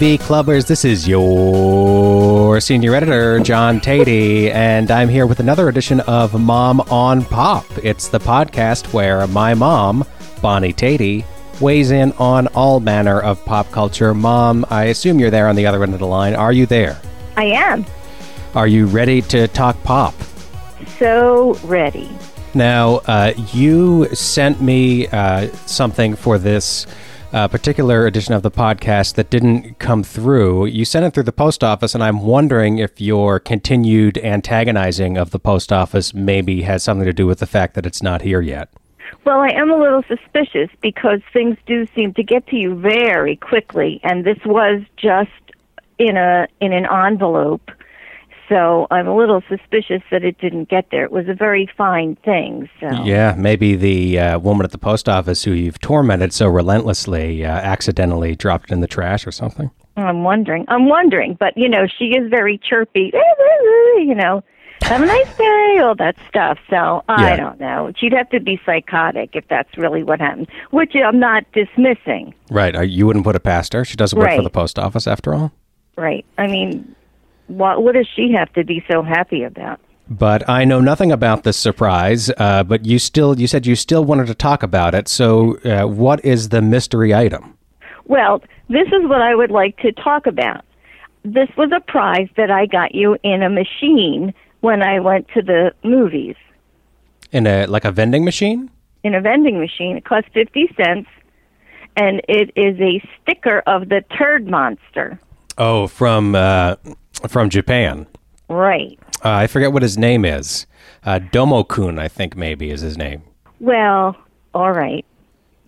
TV Clubbers. This is your senior editor, John Teti, and I'm here with another edition of Mom on Pop. It's the podcast where my mom, Bonnie Teti, weighs in on all manner of pop culture. Mom, I assume you're there on the other end of the line. Are you there? I am. Are you ready to talk pop? So ready. Now, uh, you sent me uh, something for this uh, particular edition of the podcast that didn't come through. You sent it through the post office, and I'm wondering if your continued antagonizing of the post office maybe has something to do with the fact that it's not here yet. Well, I am a little suspicious because things do seem to get to you very quickly, and this was just in a in an envelope so I'm a little suspicious that it didn't get there. It was a very fine thing. So yeah, maybe the uh, woman at the post office who you've tormented so relentlessly uh, accidentally dropped it in the trash or something. I'm wondering. I'm wondering, but you know, she is very chirpy. You know, have a nice day, all that stuff. So I don't know. She'd have to be psychotic if that's really what happened, which I'm not dismissing. Right. Uh, you wouldn't put it past her. She doesn't work for the post office after all. Right. I mean, what what does she have to be so happy about? But I know nothing about this surprise. Uh, but you still, you said you still wanted to talk about it. So, uh, what is the mystery item? Well, this is what I would like to talk about. This was a prize that I got you in a machine when I went to the movies. In a like a vending machine? In a vending machine. It cost 50 cents and it is a sticker of the turd monster. Oh, from uh, from Japan. Right. Uh, I forget what his name is. Uh, Domo-kun, I think maybe is his name. Well, all right.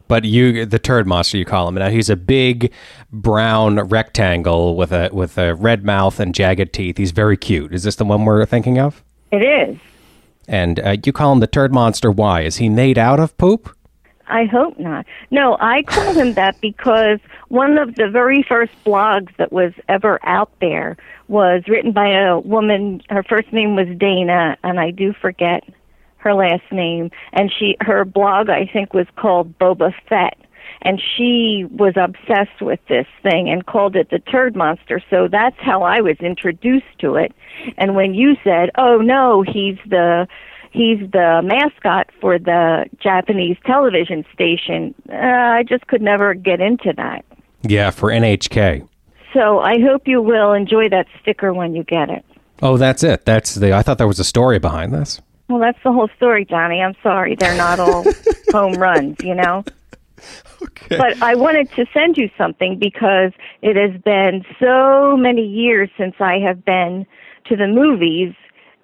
But you, the turd monster, you call him. Now he's a big brown rectangle with a with a red mouth and jagged teeth. He's very cute. Is this the one we're thinking of? It is. And uh, you call him the turd monster. Why is he made out of poop? I hope not. No, I call him that because one of the very first blogs that was ever out there was written by a woman. Her first name was Dana, and I do forget her last name. And she, her blog, I think, was called Boba Fett. And she was obsessed with this thing and called it the turd monster. So that's how I was introduced to it. And when you said, "Oh no, he's the he's the mascot for the Japanese television station. Uh, I just could never get into that. Yeah, for NHK. So I hope you will enjoy that sticker when you get it. Oh, that's it. That's the. I thought there was a story behind this. Well, that's the whole story, Johnny. I'm sorry. They're not all home runs, you know? Okay. But I wanted to send you something because it has been so many years since I have been to the movies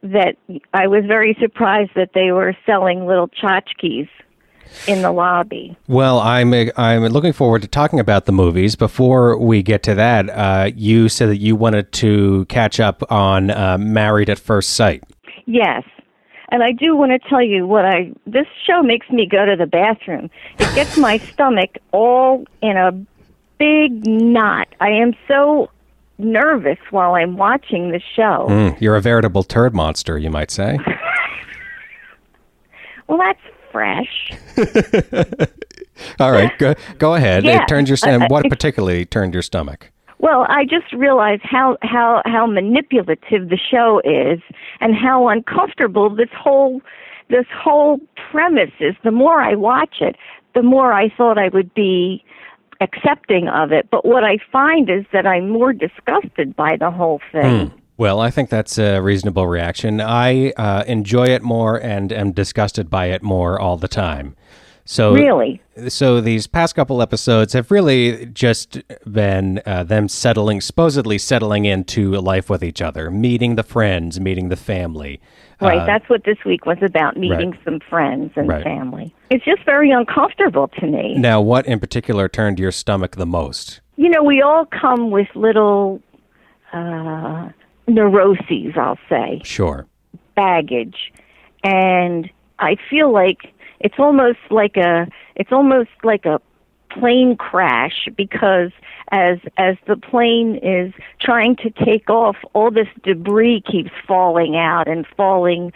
that I was very surprised that they were selling little tchotchkes in the lobby. Well, I'm I'm looking forward to talking about the movies. Before we get to that, uh, you said that you wanted to catch up on uh, Married at First Sight. Yes. And I do want to tell you what I this show makes me go to the bathroom. It gets my stomach all in a big knot. I am so nervous while I'm watching the show. Mm, you're a veritable turd monster, you might say. Well, that's fresh. All right, go, go ahead. Yeah. It turned your stomach. What particularly turned your stomach? Well, I just realized how how how manipulative the show is and how uncomfortable this whole this whole premise is. The more I watch it, the more I thought I would be accepting of it. But what I find is that I'm more disgusted by the whole thing. Well, I think that's a reasonable reaction. I uh, enjoy it more and am disgusted by it more all the time. So Really? so these past couple episodes have really just been uh, them settling, supposedly settling into life with each other, meeting the friends, meeting the family. Right, Uh, that's what this week was about meeting right. some friends and Right. family. It's just very uncomfortable to me. now, what in particular turned your stomach the most? you know, we all come with little uh, neuroses, I'll say, Sure. baggage, and I feel like it's almost like a it's almost like a plane crash because as as the plane is trying to take off, all this debris keeps falling out and falling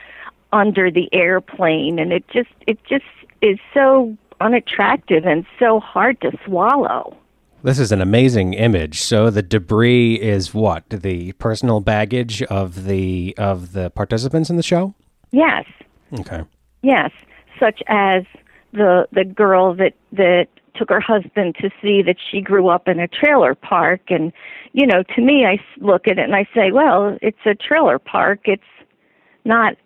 under the airplane, and it just it just is so unattractive and so hard to swallow. This is an amazing image. So the debris is what? The personal baggage of the of the participants in the show? Yes, Okay. yes, such as the the girl that that took her husband to see that she grew up in a trailer park. And you know to me i look at it and I say well it's a trailer park. It's not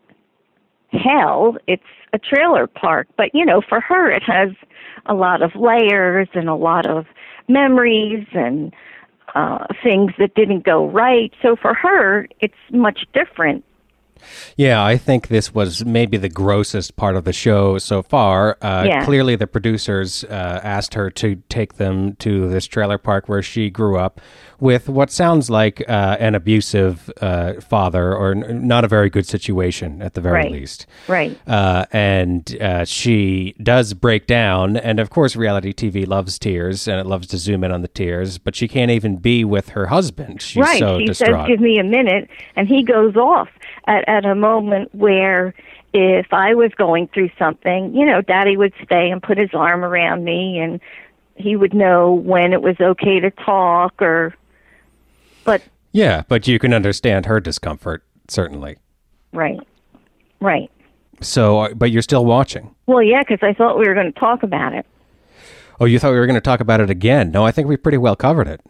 hell. It's a trailer park. But you know for her it has a lot of layers and a lot of memories and uh things that didn't go right. So for her it's much different Yeah, I think this was maybe the grossest part of the show so far. Uh, Yeah. Clearly, the producers uh, asked her to take them to this trailer park where she grew up with what sounds like uh, an abusive uh, father or n- not a very good situation at the very Right. least. right Uh, and uh, she does break down. And of course, reality TV loves tears and it loves to zoom in on the tears, but she can't even be with her husband. She's right. so she distraught. says, "Give me a minute," and he goes off at at a moment where, if I was going through something, you know, Daddy would stay and put his arm around me, and he would know when it was okay to talk, or. But yeah, but you can understand her discomfort, certainly. right, right. So, uh, but you're still watching. Well, yeah, because I thought we were going to talk about it. Oh, you thought we were going to talk about it again? No, I think we pretty well covered it.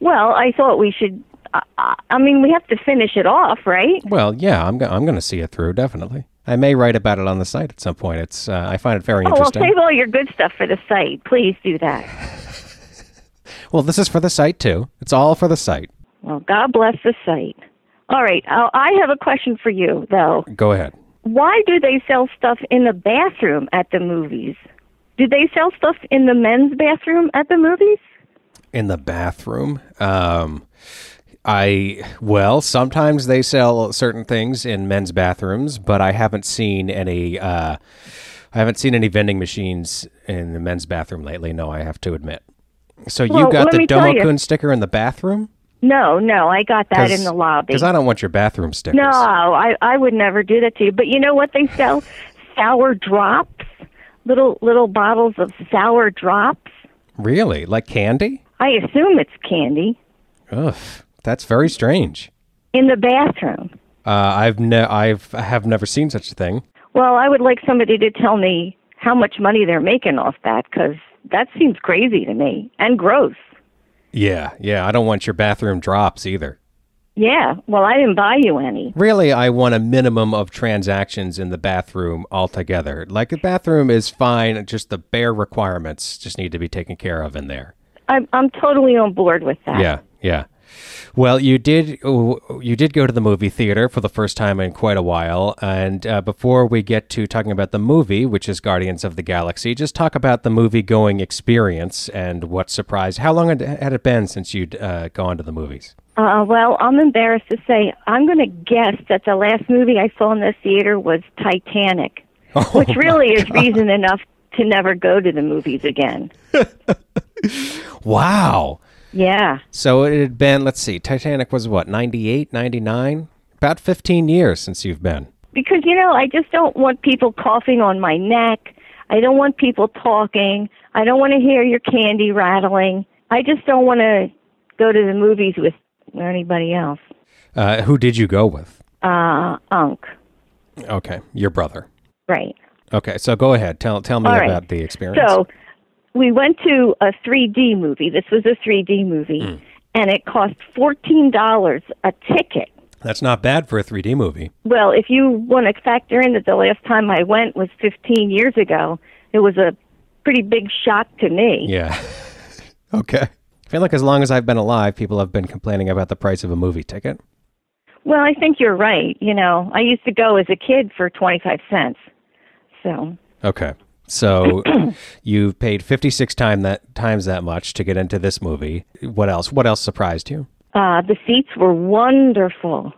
Well, I thought we should. I, I mean, we have to finish it off, right? Well, yeah, I'm go- I'm going to see it through definitely. I may write about it on the site at some point. It's uh, I find it very Oh, well, interesting. save all your good stuff for the site. Please do that. well, this is for the site too. It's all for the site. Well, God bless the site. All right, uh, I have a question for you, though. Go ahead. Why do they sell stuff in the bathroom at the movies? Do they sell stuff in the men's bathroom at the movies? In the bathroom, um, I well, sometimes they sell certain things in men's bathrooms, but I haven't seen any. Uh, I haven't seen any vending machines in the men's bathroom lately. No, I have to admit. So you Well, got the me tell you. Domo-kun sticker in the bathroom? No, no, I got that in the lobby. Because I don't want your bathroom stickers. No, I I would never do that to you. But you know what they sell? sour drops, little little bottles of sour drops. Really? Like candy? I assume it's candy Ugh, that's very strange. in the bathroom. Uh, I've ne- I've I have never seen such a thing. Well, I would like somebody to tell me how much money they're making off that because that seems crazy to me and gross. Yeah, yeah. I don't want your bathroom drops either. Yeah, well, I didn't buy you any. Really, I want a minimum of transactions in the bathroom altogether. Like the bathroom is fine, just the bare requirements just need to be taken care of in there. I'm I'm totally on board with that. Yeah, yeah. Well, you did you did go to the movie theater for the first time in quite a while, and uh, before we get to talking about the movie, which is Guardians of the Galaxy, just talk about the movie going experience and what surprised. How long had had it been since you'd uh, gone to the movies? Uh, well, I'm embarrassed to say I'm going to guess that the last movie I saw in the theater was Titanic, which really is reason enough to never go to the movies again. Wow. Yeah. So it had been, let's see, Titanic was what, 98, 99? About 15 years since you've been. Because, you know, I just don't want people coughing on my neck. I don't want people talking. I don't want to hear your candy rattling. I just don't want to go to the movies with anybody else. Uh, who did you go with? Uh, Unc. Okay, your brother. Right. Okay, so go ahead. Tell tell me right. about the experience. So we went to a 3D movie. This was a 3D movie, Hmm. and it cost $14 a ticket. That's not bad for a 3D movie. Well, if you want to factor in that the last time I went was 15 years ago, it was a pretty big shock to me. Yeah. okay. I feel like as long as I've been alive, people have been complaining about the price of a movie ticket. Well, I think you're right. You know, I used to go as a kid for 25 cents. So, Okay. So you've paid 56 time that times that much to get into this movie. What else? What else surprised you? uh, the seats were wonderful.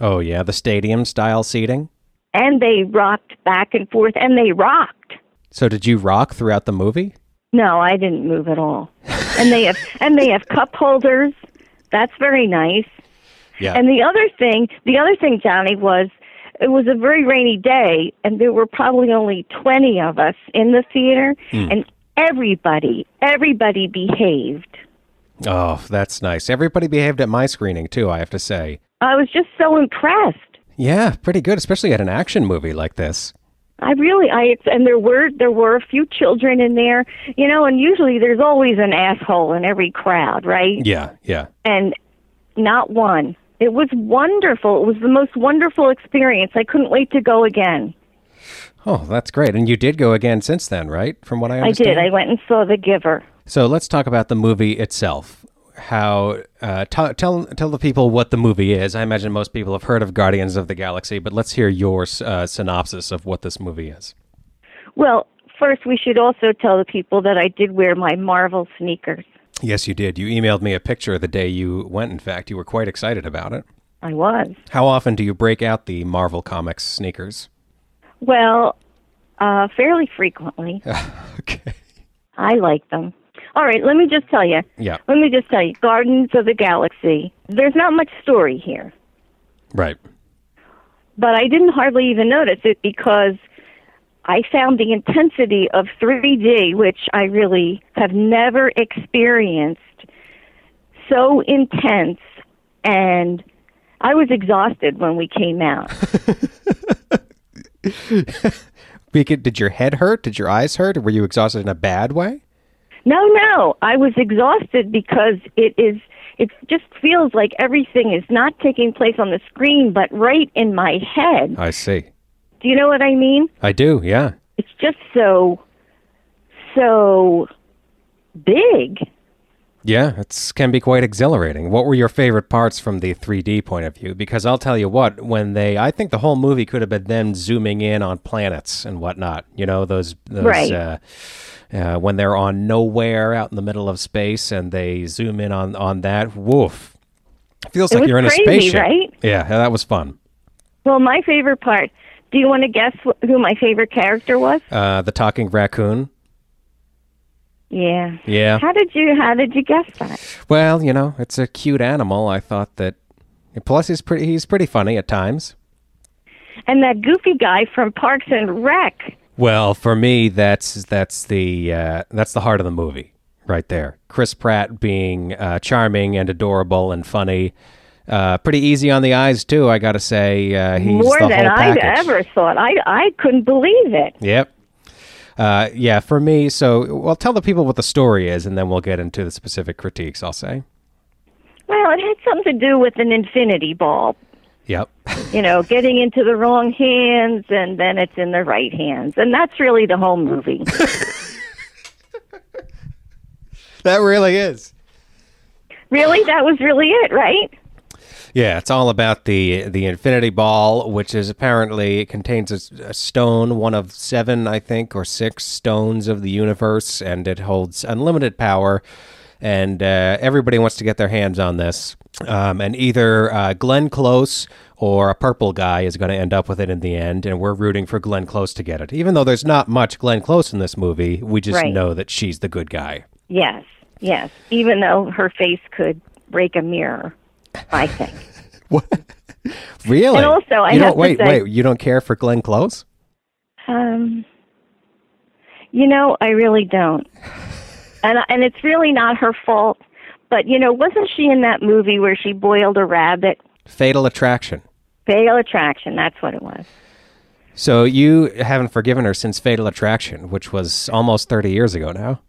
Oh yeah, the stadium style seating. And they rocked back and forth, and they rocked. So did you rock throughout the movie? No, I didn't move at all. and they have and they have cup holders. That's very nice. Yeah. And the other thing, the other thing, Johnny, was it was a very rainy day, and there were probably only twenty of us in the theater, hmm. and everybody, everybody behaved. Oh, that's nice. Everybody behaved at my screening too, I have to say. I was just so impressed. Yeah, pretty good, especially at an action movie like this. I really, I and there were there were a few children in there, you know, and usually there's always an asshole in every crowd, right? Yeah, yeah. And not one. It was wonderful. It was the most wonderful experience. I couldn't wait to go again. Oh, that's great. And you did go again since then, right? From what I understand. I did. I went and saw The Giver. So let's talk about the movie itself. How uh, t- tell tell the people what the movie is. I imagine most people have heard of Guardians of the Galaxy, but let's hear your uh, synopsis of what this movie is. Well, first we should also tell the people that I did wear my Marvel sneakers. Yes, you did. You emailed me a picture the day you went. In fact, you were quite excited about it. I was. How often do you break out the Marvel Comics sneakers? Well, uh, fairly frequently. okay. I like them. All right, let me just tell you. Yeah. Let me just tell you. Guardians of the Galaxy. There's not much story here, Right. but I didn't hardly even notice it because I found the intensity of 3D, which I really have never experienced, so intense, and I was exhausted when we came out. Did your head hurt? Did your eyes hurt? Were you exhausted in a bad way? No, no. I was exhausted because it is it just feels like everything is not taking place on the screen but right in my head. I see. Do you know what I mean? I do. Yeah. It's just so so big. Yeah, it can be quite exhilarating. What were your favorite parts from the 3D point of view? Because I'll tell you what, when they, I think the whole movie could have been them zooming in on planets and whatnot. You know, those, those Right. uh, uh, when they're on nowhere out in the middle of space and they zoom in on, on that. Woof. It feels It like you're in a spaceship. right? Yeah, that was fun. Well, my favorite part. Do you want to guess wh- who my favorite character was? Uh, the talking raccoon. Yeah. Yeah. How did you How did you guess that? Well, you know, it's a cute animal. I thought that. Plus, he's pretty. He's pretty funny at times. And that goofy guy from Parks and Rec. Well, for me, that's that's the uh, that's the heart of the movie right there. Chris Pratt being uh, charming and adorable and funny, uh, pretty easy on the eyes too. I got to say, uh, he's More the than whole I'd ever thought. I I couldn't believe it. Yep. Uh, yeah, for me. So, well, tell the people what the story is, and then we'll get into the specific critiques. I'll say. Well, it had something to do with an infinity ball. Yep. You know, getting into the wrong hands and then it's in the right hands. And that's really the whole movie. that really is. really? That was really it, right? Yeah, it's all about the the Infinity Ball, which is apparently it contains a, a stone, one of seven, I think, or six stones of the universe, and it holds unlimited power. And uh, everybody wants to get their hands on this. Um, and either uh, Glenn Close or a purple guy is going to end up with it in the end, and we're rooting for Glenn Close to get it. Even though there's not much Glenn Close in this movie, we just Right. know that she's the good guy. Yes. Yes. Even though her face could break a mirror, I think. What? really? And also, I you don't to wait, say- wait. You don't care for Glenn Close? Um, you know, I really don't. And and it's really not her fault. But you know, wasn't she in that movie where she boiled a rabbit? Fatal Attraction. Fatal Attraction. That's what it was. So you haven't forgiven her since Fatal Attraction, which was almost 30 years ago now.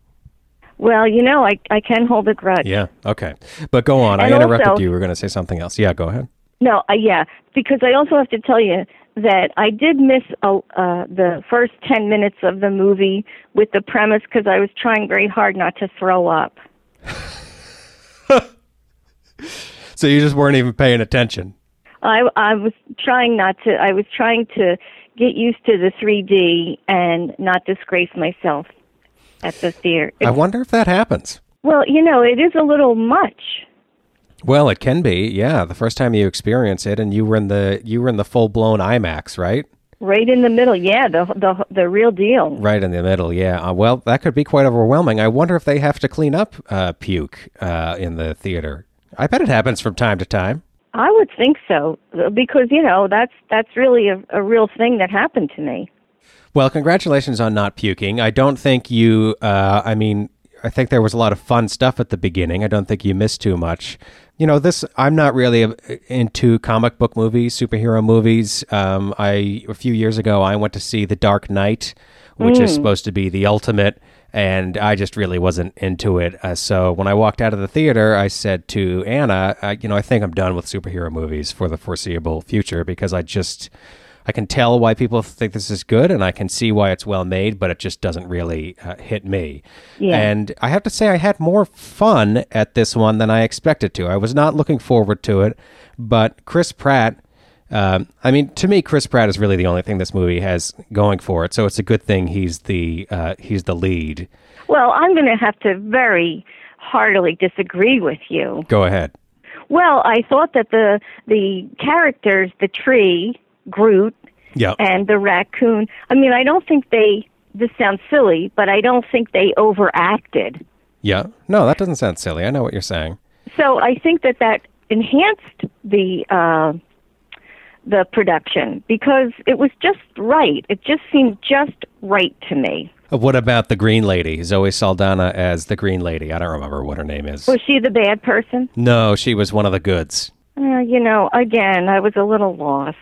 Well, you know, I I can hold a grudge. Yeah. Okay. But go on. And I interrupted also- you. We were going to say something else. Yeah, go ahead. No, uh, yeah, because I also have to tell you that I did miss uh, uh, the first ten minutes of the movie with the premise because I was trying very hard not to throw up. So you just weren't even paying attention. I I was trying not to. I was trying to get used to the 3D and not disgrace myself at the theater. I wonder if that happens. well, you know, it is a little much. Well, it can be. Yeah, the first time you experience it and you were in the you were in the full-blown IMAX, right? Right in the middle, yeah, the the the real deal. Right in the middle. Yeah. Uh, well, that could be quite overwhelming. I wonder if they have to clean up uh, puke uh, in the theater. I bet it happens from time to time. I would think so because you know that's that's really a, a real thing that happened to me. Well, congratulations on not puking. I don't think you. Uh, I mean, I think there was a lot of fun stuff at the beginning. I don't think you missed too much. You know, this I'm not really into comic book movies, superhero movies. Um, I a few years ago I went to see The Dark Knight, which is supposed to be the ultimate, and I just really wasn't into it. Uh, so when I walked out of the theater, I said to Anna, uh, you know, I think I'm done with superhero movies for the foreseeable future because I just I can tell why people think this is good, and I can see why it's well made, but it just doesn't really uh, hit me. Yeah. And I have to say, I had more fun at this one than I expected to. I was not looking forward to it, but Chris Pratt. Um, I mean, to me, Chris Pratt is really the only thing this movie has going for it. So it's a good thing he's the uh, he's the lead. Well, I'm going to have to very heartily disagree with you. Go ahead. Well, I thought that the the characters, the tree, Groot, Yeah. and the raccoon. I mean, I don't think they. This sounds silly, but I don't think they overacted. Yeah. No, that doesn't sound silly. I know what you're saying. So I think that that enhanced the uh, the production because it was just right. It just seemed just right to me. Uh, What about the Green Lady? Zoe Saldana as the Green Lady. I don't remember what her name is. Was she the bad person? No, she was one of the goods. Uh, you know, again, I was a little lost.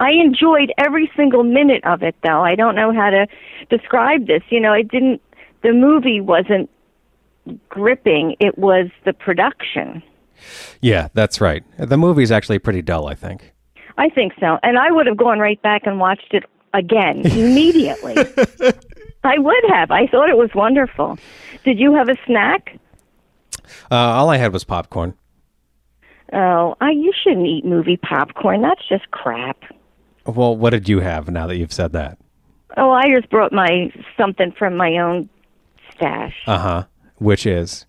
I enjoyed every single minute of it, though. I don't know how to describe this. You know, it didn't. The movie wasn't gripping. It was the production. Yeah, that's right. The movie's actually pretty dull, I think. I think so. And I would have gone right back and watched it again immediately. I would have. I thought it was wonderful. Did you have a snack? Uh, all I had was popcorn. Oh, I, you shouldn't eat movie popcorn. That's just crap. Well, what did you have now that you've said that? Oh, I just brought my something from my own stash. Uh huh. Which is?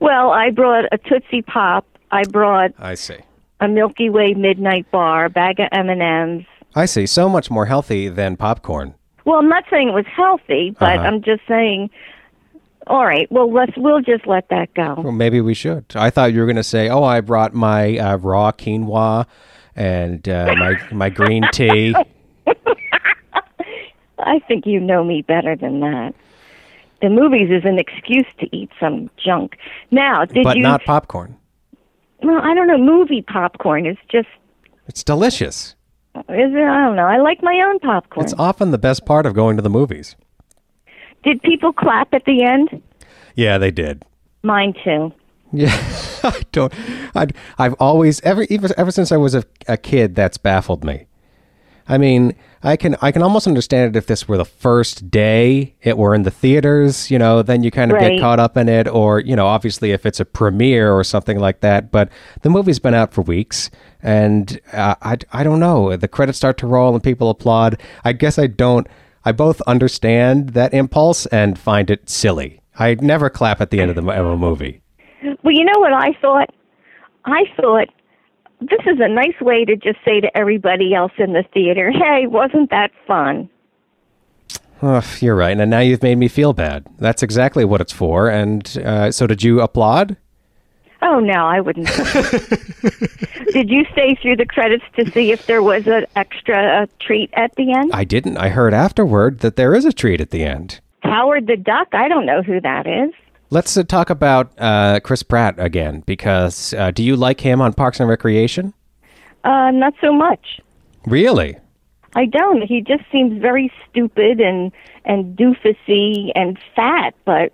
Well, I brought a Tootsie Pop. I brought I see. a Milky Way Midnight Bar, a bag of M&Ms. I see. So much more healthy than popcorn. Well, I'm not saying it was healthy, but Uh-huh. I'm just saying. All right. Well, let's we'll just let that go. Well, maybe we should. I thought you were going to say, "Oh, I brought my uh, raw quinoa and uh, my my green tea." I think you know me better than that. The movies is an excuse to eat some junk. Now, did but you? not popcorn. well, I don't know. Movie popcorn is just. It's delicious. Is it? I don't know. I like my own popcorn. It's often the best part of going to the movies. Did people clap at the end? Yeah, they did. Mine too. Yeah, I don't. I I've always ever even ever since I was a, a kid that's baffled me. I mean, I can I can almost understand it if this were the first day it were in the theaters, you know, then you kind of Right. get caught up in it or, you know, obviously if it's a premiere or something like that, but the movie's been out for weeks and uh, I I don't know, the credits start to roll and people applaud. I guess I don't I both understand that impulse and find it silly. I never clap at the end of the of a movie. Well, you know what I thought? I thought this is a nice way to just say to everybody else in the theater, "Hey, wasn't that fun?" Ugh, you're right. And now you've made me feel bad. That's exactly what it's for. And uh, so, did you applaud? Oh no, I wouldn't. Did you stay through the credits to see if there was an extra uh, treat at the end? I didn't. I heard afterward that there is a treat at the end. Howard the Duck? I don't know who that is. Let's uh, talk about uh, Chris Pratt again, because uh, do you like him on Parks and Recreation? Uh, not so much. Really? I don't. He just seems very stupid and and doofusy and fat. But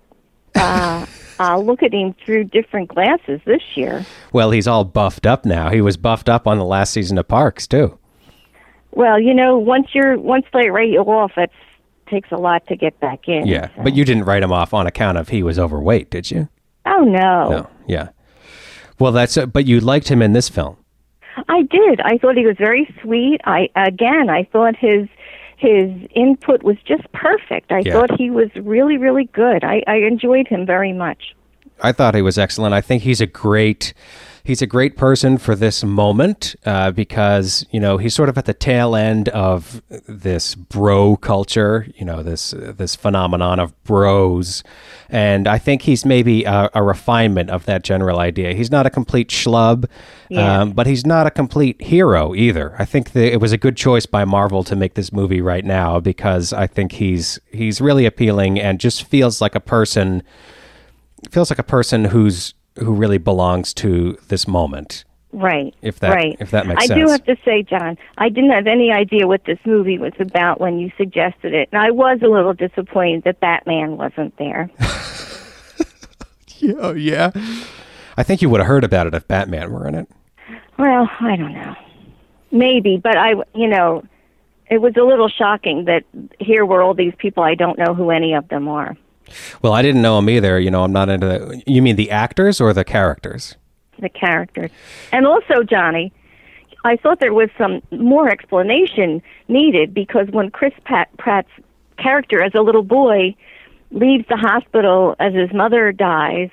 uh, I'll look at him through different glasses this year. Well, he's all buffed up now. He was buffed up on the last season of Parks too. Well, you know, once you're once they write you off, it takes a lot to get back in. Yeah, so. but you didn't write him off on account of he was overweight, did you? Oh no. No. Yeah. Well, that's. Uh, but you liked him in this film. I did. I thought he was very sweet. I again, I thought his his input was just perfect. I Yeah. thought he was really, really good. I, I enjoyed him very much. I thought he was excellent. I think he's a great he's a great person for this moment uh, because you know he's sort of at the tail end of this bro culture. You know this this phenomenon of bros, and I think he's maybe a, a refinement of that general idea. He's not a complete schlub, Yeah. um, but he's not a complete hero either. I think that it was a good choice by Marvel to make this movie right now because I think he's he's really appealing and just feels like a person feels like a person who's who really belongs to this moment. Right. If that- right. if that makes I sense. I do have to say, John, I didn't have any idea what this movie was about when you suggested it, and I was a little disappointed that Batman wasn't there. Oh yeah. I think you would have heard about it if Batman were in it. well, I don't know. Maybe, but I, you know, it was a little shocking that here were all these people I don't know who any of them are. Well, I didn't know him either. You know, I'm not into. The, you mean the actors or the characters? the characters. And also, Johnny, I thought there was some more explanation needed because when Chris Pat- Pratt's character as a little boy leaves the hospital as his mother dies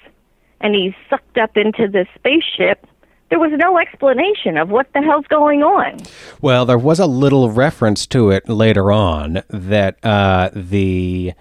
and he's sucked up into the spaceship, there was no explanation of what the hell's going on. Well, there was a little reference to it later on that uh, the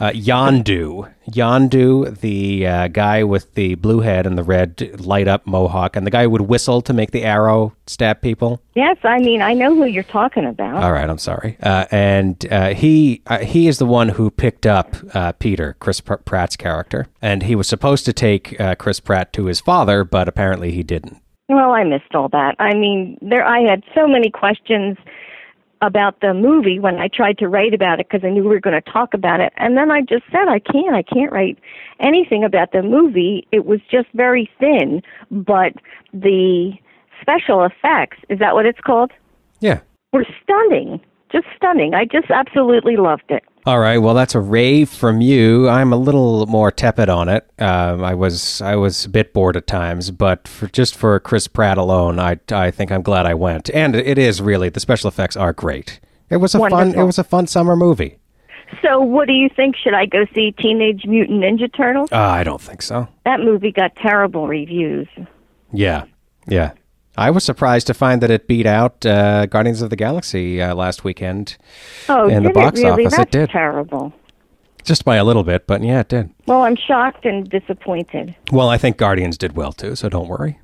uh, Yondu, Yondu, the uh, guy with the blue head and the red light up mohawk, and the guy who would whistle to make the arrow stab people. Yes, I mean, I know who you're talking about. All right, I'm sorry. Uh, and uh, he uh, he is the one who picked up uh, Peter, Chris Pr- Pratt's character, and he was supposed to take uh, Chris Pratt to his father, but apparently he didn't. Well, I missed all that. I mean, there I had so many questions about the movie when I tried to write about it because I knew we were going to talk about it. And then I just said I can't. I can't write anything about the movie. It was just very thin, but the special effects, is that what it's called? Yeah. Were stunning. Just stunning. I just absolutely loved it. All right. Well, that's a rave from you. I'm a little more tepid on it. Um, I was I was a bit bored at times, but for just for Chris Pratt alone, I I think I'm glad I went. And it is really the special effects are great. It was a fun it was a fun summer movie. So, what do you think? Should I go see Teenage Mutant Ninja Turtles? Uh, I don't think so. That movie got terrible reviews. Yeah, yeah. I was surprised to find that it beat out uh, Guardians of the Galaxy uh, last weekend, Oh, In the box it really? office, it That's did. terrible. just by a little bit, but yeah, it did. Well, I'm shocked and disappointed. Well, I think Guardians did well too, so don't worry.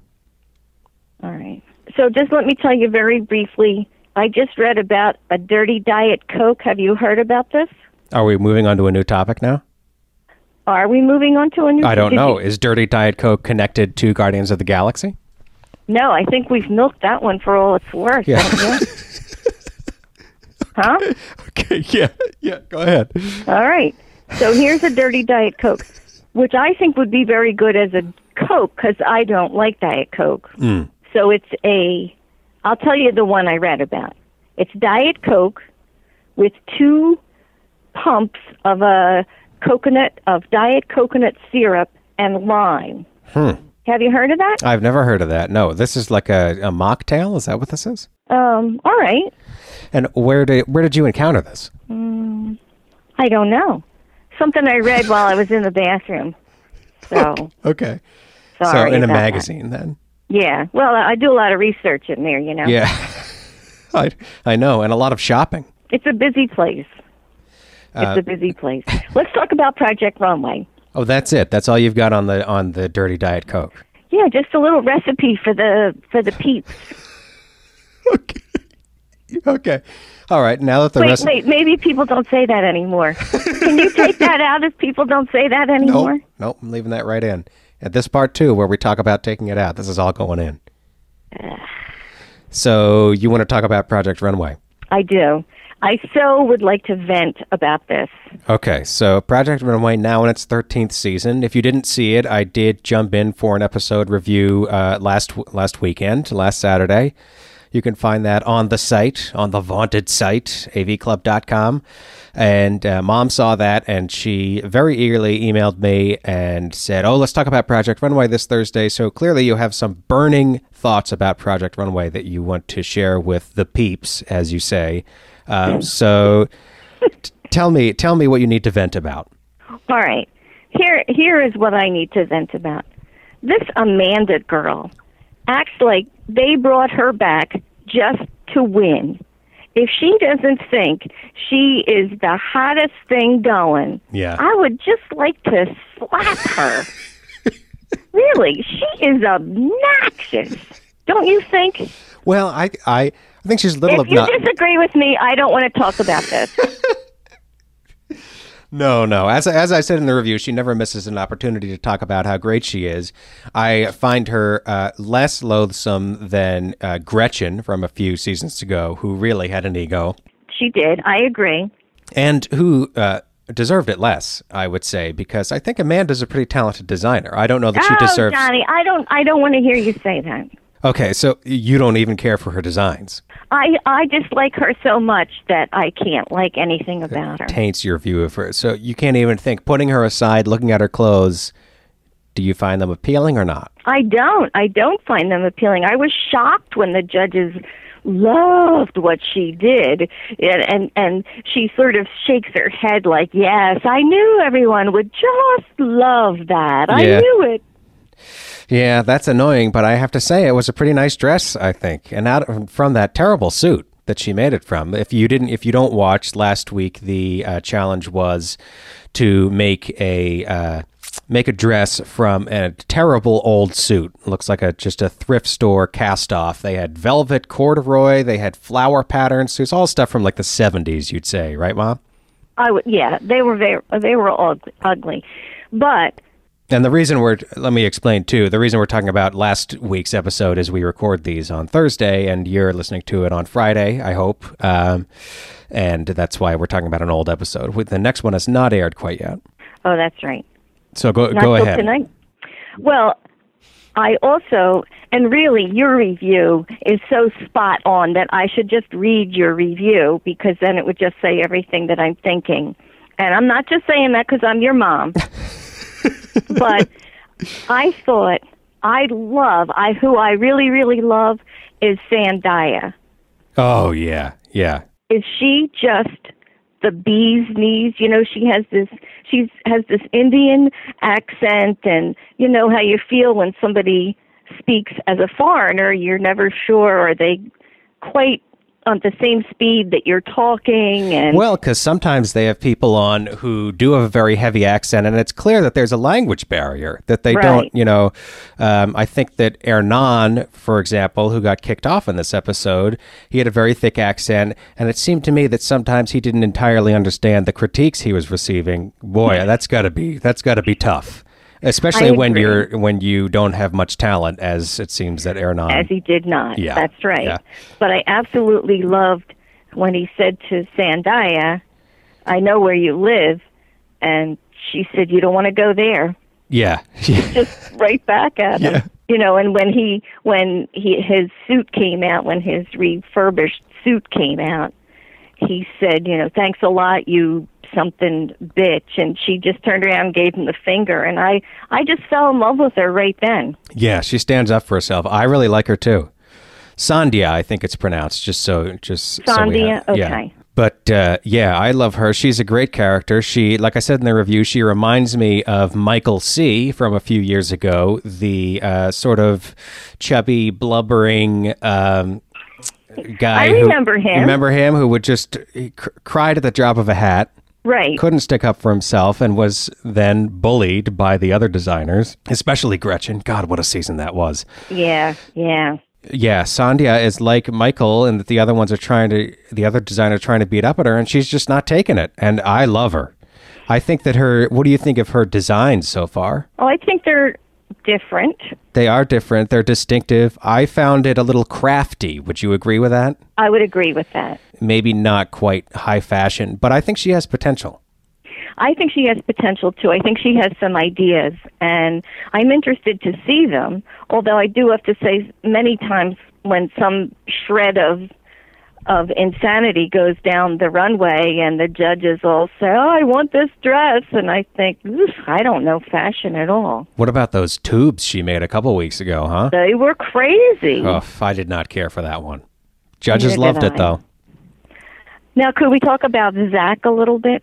All right. So just let me tell you very briefly. I just read about a dirty diet Coke. Have you heard about this? Are we moving on to a new topic now? Are we moving on to a new? I don't know. you- Is Dirty Diet Coke connected to Guardians of the Galaxy? No, I think we've milked that one for all it's worth. Yeah. huh? Okay, yeah, yeah. Go ahead. All right. So here's a dirty diet Coke, which I think would be very good as a Coke because I don't like diet Coke. Mm. So it's a. I'll tell you the one I read about. It's diet Coke with two pumps of a coconut of diet coconut syrup and lime. Hmm. Have you heard of that? I've never heard of that. No, this is like a, a mocktail. Is that what this is? Um. All right. And where did where did you encounter this? I don't know. Something I read while I was in the bathroom. So Okay. sorry. so in a about that. magazine then. Yeah. Well, I do a lot of research in there, you know. Yeah. I I know, and a lot of shopping. It's a busy place. It's Uh, a busy place. Let's talk about Project Runway. Oh, that's it. That's all you've got on the on the Dirty Diet Coke. Yeah, just a little recipe for the for the peeps. Okay. Okay. All right. Now that the Wait, rest. wait, maybe people don't say that anymore. Can you take that out if people don't say that anymore? Nope. Nope. I'm leaving that right in. At this part too, where we talk about taking it out, this is all going in. So you want to talk about Project Runway? I do. I so would like to vent about this. Okay, so Project Runway now in its 13th season. If you didn't see it, I did jump in for an episode review uh, last last weekend, last Saturday. You can find that on the site, on the vaunted site, avclub.com. And uh, mom saw that and she very eagerly emailed me and said, Oh, let's talk about Project Runway this Thursday. So clearly you have some burning thoughts about Project Runway that you want to share with the peeps, as you say. Um, so t- tell me, tell me what you need to vent about. All right. Here here is what I need to vent about. This Amanda girl acts like they brought her back just to win. If she doesn't think she is the hottest thing going, Yeah. I would just like to slap her. really, she is obnoxious. Don't you think? Well, I, I, I think she's a little If you obnoxious. disagree with me, I don't want to talk about this. No, no. As as I said in the review, she never misses an opportunity to talk about how great she is. I find her uh, less loathsome than uh, Gretchen from a few seasons ago, who really had an ego She did. I agree. and who uh, deserved it less. I would say because I think Amanda's a pretty talented designer. I don't know that she oh, deserves. Johnny, I don't. I don't want to hear you say that. Okay, so you don't even care for her designs. I I dislike her so much that I can't like anything about her. Taints your view of her. So you can't even think. Putting her aside, looking at her clothes. Do you find them appealing or not? I don't. I don't find them appealing. I was shocked when the judges loved what she did and and, and she sort of shakes her head like yes i knew everyone would just love that i knew it Yeah, that's annoying, but I have to say it was a pretty nice dress, I think. And out from that terrible suit that she made it from. If you didn't if you don't watch last week the uh, challenge was to make a uh, make a dress from a terrible old suit. Looks like a just a thrift store cast off. They had velvet corduroy, they had flower pattern suits, all stuff from like the 70s, you'd say, right, mom? i would yeah they were very they were all ugly but And the reason we're, let me explain too, the reason we're talking about last week's episode is we record these on Thursday and you're listening to it on Friday, I hope. Um, and that's why we're talking about an old episode. The next one has not aired quite yet. oh that's right So go, not go ahead. tonight. Well, I also, and really, your review is so spot on that I should just read your review because then it would just say everything that I'm thinking. And I'm not just saying that because I'm your mom, but I thought I love I who I really really love is Sandhya. Oh, yeah. Yeah. Is she just the bee's knees? You know, she has this she has this Indian accent and you know how you feel when somebody speaks as a foreigner, you're never sure are they quite on the same speed that you're talking and Well, because sometimes they have people on who do have a very heavy accent, and it's clear that there's a language barrier that they Right. don't, you know. Um, I think that Hernan, for example, who got kicked off in this episode, he had a very thick accent, and it seemed to me that sometimes he didn't entirely understand the critiques he was receiving. Boy, that's got to be that's got to be tough. Especially I when agree. you're when you don't have much talent, as it seems that Hernan. as he did not. Yeah, That's right. yeah. But I absolutely loved when he said to Sandhya, I know where you live and she said, You don't want to go there. yeah, just right back at him. Yeah. You know, and when he when he his suit came out, when his refurbished suit came out, he said, you know, thanks a lot, you something bitch, and she just turned around and gave him the finger, and I I just fell in love with her right then. Yeah, she stands up for herself. I really like her too. Sandhya, I think it's pronounced. Just so, just so we Sandhya? yeah. Okay. But uh, yeah, I love her. She's a great character. She, like I said in the review, she reminds me of Michael C. from a few years ago. The uh, sort of chubby, blubbering um, guy. I who- remember him. You remember him? Who would just cr- cried at the drop of a hat Right. couldn't stick up for himself and was then bullied by the other designers, especially Gretchen. God, what a season that was. Yeah, yeah. Yeah, Sandhya is like Michael, and that the other ones are trying to, the other designer trying to beat up at her, and she's just not taking it. And I love her. I think that her. What do you think of her designs so far? Oh, I think they're different. They are different. They're distinctive. I found it a little crafty. Would you agree with that? I would agree with that. Maybe not quite high fashion, but I think she has potential. I think she has potential too. I think she has some ideas, and I'm interested to see them. Although I do have to say, many times when some shred of of insanity goes down the runway, and the judges all say, "Oh, I want this dress," and I think, "Oof, I don't know fashion at all. What about those tubes she made a couple weeks ago, huh? They were crazy." Oh, I did not care for that one. Judges Neither loved it I. though. Now, could we talk about Zac a little bit?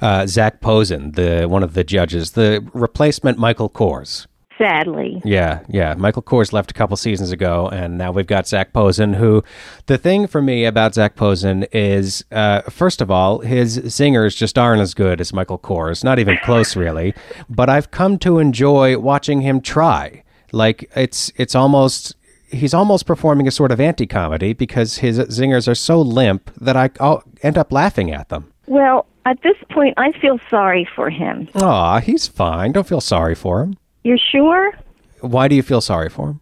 Uh, Zac Posen, the one of the judges, the replacement Michael Kors. Sadly, Yeah, yeah. Michael Kors left a couple seasons ago, and now we've got Zac Posen. Who, the thing for me about Zac Posen is, uh, first of all, his singers just aren't as good as Michael Kors. Not even close, really. But I've come to enjoy watching him try. Like it's it's almost he's almost performing a sort of anti-comedy because his zingers are so limp that I I'll end up laughing at them. Well, At this point, I feel sorry for him. Aw, he's fine. Don't feel sorry for him. You're sure? Why do you feel sorry for him?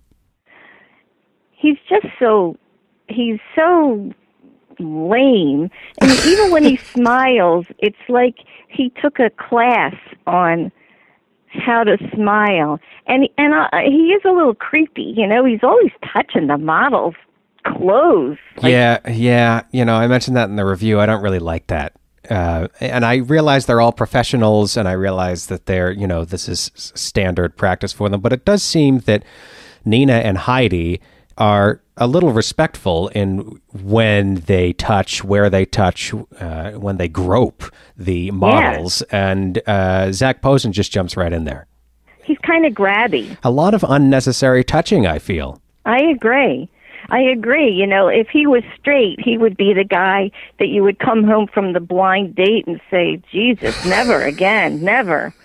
He's just so he's so lame. And even when he smiles, it's like he took a class on how to smile. And and uh, he is a little creepy, you know. He's always touching the models' clothes. Like, yeah, yeah. You know, I mentioned that in the review. I don't really like that. Uh, and I realize they're all professionals, and I realize that they're, you know, this is standard practice for them. But it does seem that Nina and Heidi are a little respectful in when they touch, where they touch, uh, when they grope the models. And uh, Zac Posen just jumps right in there. He's kind of grabby. A lot of unnecessary touching, I feel. I agree. I agree. You know, if he was straight, he would be the guy that you would come home from the blind date and say, Jesus, never again, never.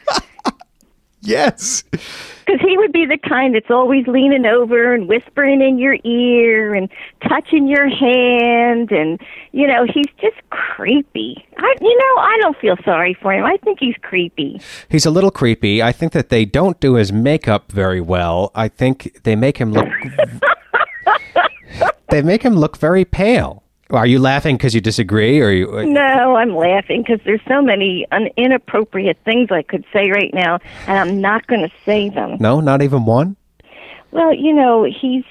Yes. Because he would be the kind that's always leaning over and whispering in your ear and touching your hand. And, you know, he's just creepy. I, you know, I don't feel sorry for him. I think he's creepy. He's a little creepy. I think that they don't do his makeup very well. I think they make him look. they make him look very pale. Are you laughing because you disagree, or you? Uh, no, I'm laughing because there's so many un- inappropriate things I could say right now, and I'm not going to say them. No, not even one. Well, you know, he's.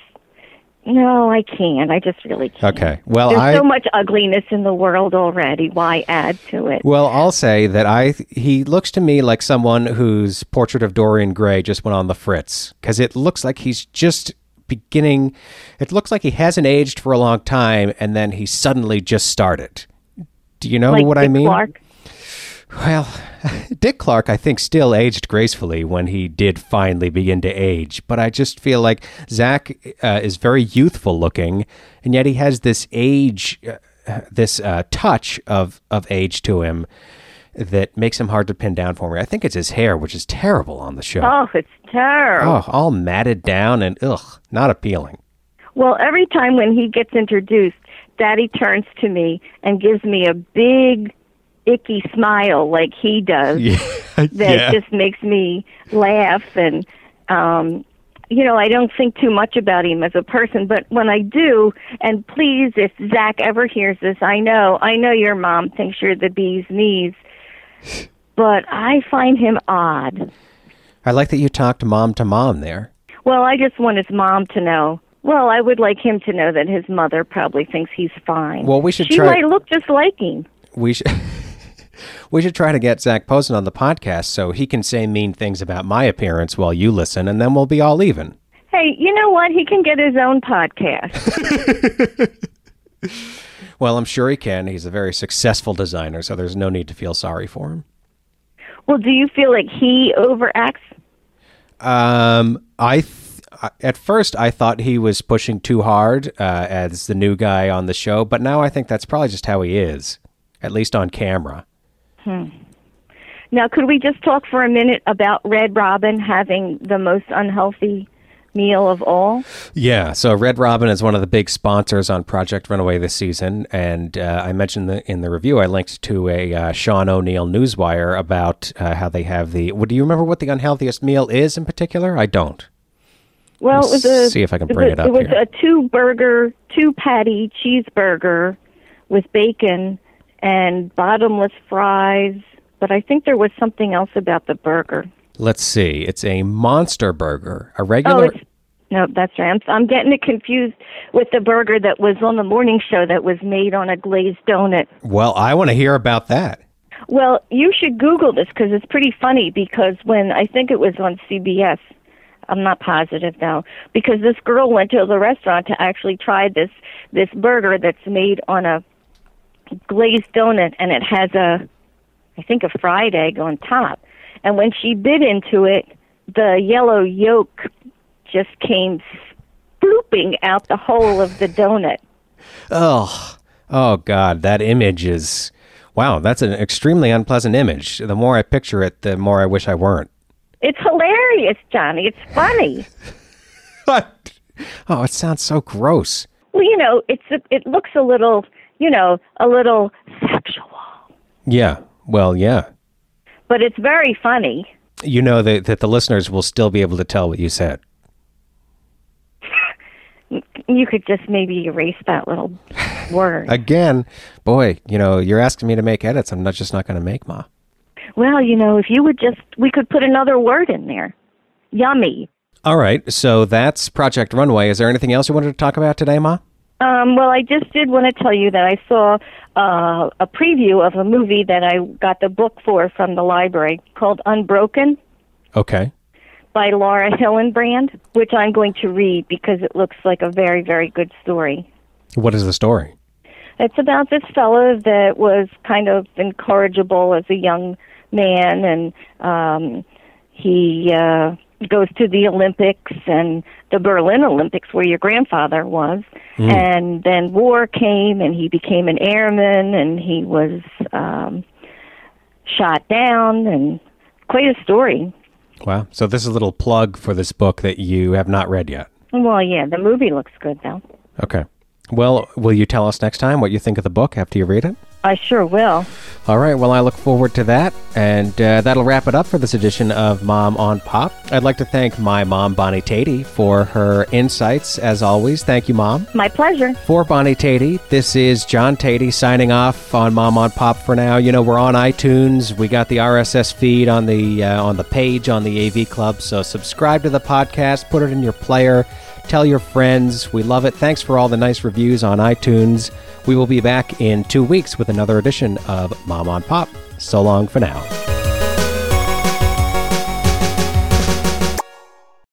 No, I can't. I just really can't. Okay. Well, There's I. so much ugliness in the world already. Why add to it? Well, I'll say that I he looks to me like someone whose portrait of Dorian Gray just went on the fritz because it looks like he's just beginning. It looks like he hasn't aged for a long time, and then he suddenly just started. Do you know like what Dick I mean? Clark. Well, Dick Clark, I think, still aged gracefully when he did finally begin to age. But I just feel like Zac uh, is very youthful looking, and yet he has this age, uh, this uh, touch of of age to him that makes him hard to pin down for me. I think it's his hair, which is terrible on the show. Oh, it's terrible. Oh, all matted down and ugh, not appealing. Well, every time when he gets introduced, Daddy turns to me and gives me a big, icky smile like he does. That just makes me laugh and um you know, I don't think too much about him as a person, but when I do, and please, if Zac ever hears this, I know, I know your mom thinks you're the bee's knees, but I find him odd. I like that you talked mom to mom there. Well, I just want his mom to know. Well, I would like him to know that his mother probably thinks he's fine. Well, we should she try- might look just like him. We should. We should try to get Zac Posen on the podcast so he can say mean things about my appearance while you listen, and then we'll be all even. Hey, you know what? He can get his own podcast. Well, I'm sure he can. He's a very successful designer, so there's no need to feel sorry for him. well, do you feel like he overacts? Um, I th- at first I thought he was pushing too hard uh, as the new guy on the show, but now I think that's probably just how he is, at least on camera. Hmm. Now, could we just talk for a minute about Red Robin having the most unhealthy meal of all? Yeah, so Red Robin is one of the big sponsors on Project Runway this season, and uh, I mentioned the, in the review I linked to a uh, Sean O'Neal newswire about uh, how they have the. Well, do you remember what the unhealthiest meal is in particular? I don't. Well, it was a See if I can it bring was, it up It was here. a two burger, two patty cheeseburger with bacon and bottomless fries. But I think there was something else about the burger. Let's see. It's a monster burger, a Oh, regular. it's no, that's right. I'm, I'm getting it confused with the burger that was on the morning show that was made on a glazed donut. well, I want to hear about that. Well, you should Google this because it's pretty funny. Because when I think it was on CBS, I'm not positive now. Because this girl went to the restaurant to actually try this this burger that's made on a glazed donut, and it has a, I think, a fried egg on top. And when she bit into it, the yellow yolk just came spooping out the hole of the donut. Oh, oh God, that image is. Wow, that's an extremely unpleasant image. The more I picture it, the more I wish I weren't. It's hilarious, Johnny. It's funny. What? Oh, it sounds so gross. Well, you know, it's a, it looks a little, you know, a little sexual. Yeah. Well, yeah. But it's very funny. You know that, that the listeners will still be able to tell what you said. You could just maybe erase that little word. Again, boy, you know, you're asking me to make edits. I'm not just not going to make, Ma. well, you know, if you would just, we could put another word in there. Yummy. All right, so that's Project Runway. Is there anything else you wanted to talk about today, Ma? Um, well, I just did want to tell you that I saw uh, a preview of a movie that I got the book for from the library called Unbroken Okay. by Laura Hillenbrand, which I'm going to read because it looks like a very, very good story. What is the story? It's about this fellow that was kind of incorrigible as a young man, and um, he uh, goes to the Olympics and the Berlin Olympics, where your grandfather was. And then war came, and he became an airman, and he was um, shot down, and quite a story. Wow. So this is a little plug for this book that you have not read yet. Well, yeah, the movie looks good, though. Okay. Well, will you tell us next time what you think of the book after you read it? I sure will. All right. Well, I look forward to that. And uh, that'll wrap it up for this edition of Mom on Pop. I'd like to thank my mom, Bonnie Teti, for her insights, as always. Thank you, Mom. My pleasure. For Bonnie Teti, this is John Teti signing off on Mom on Pop for now. You know, we're on iTunes. We got the RSS feed on the uh, on the page on the AV Club. So subscribe to the podcast, put it in your player, tell your friends. We love it. Thanks for all the nice reviews on iTunes. We will be back in two weeks with another edition of Mom on Pop. So long for now.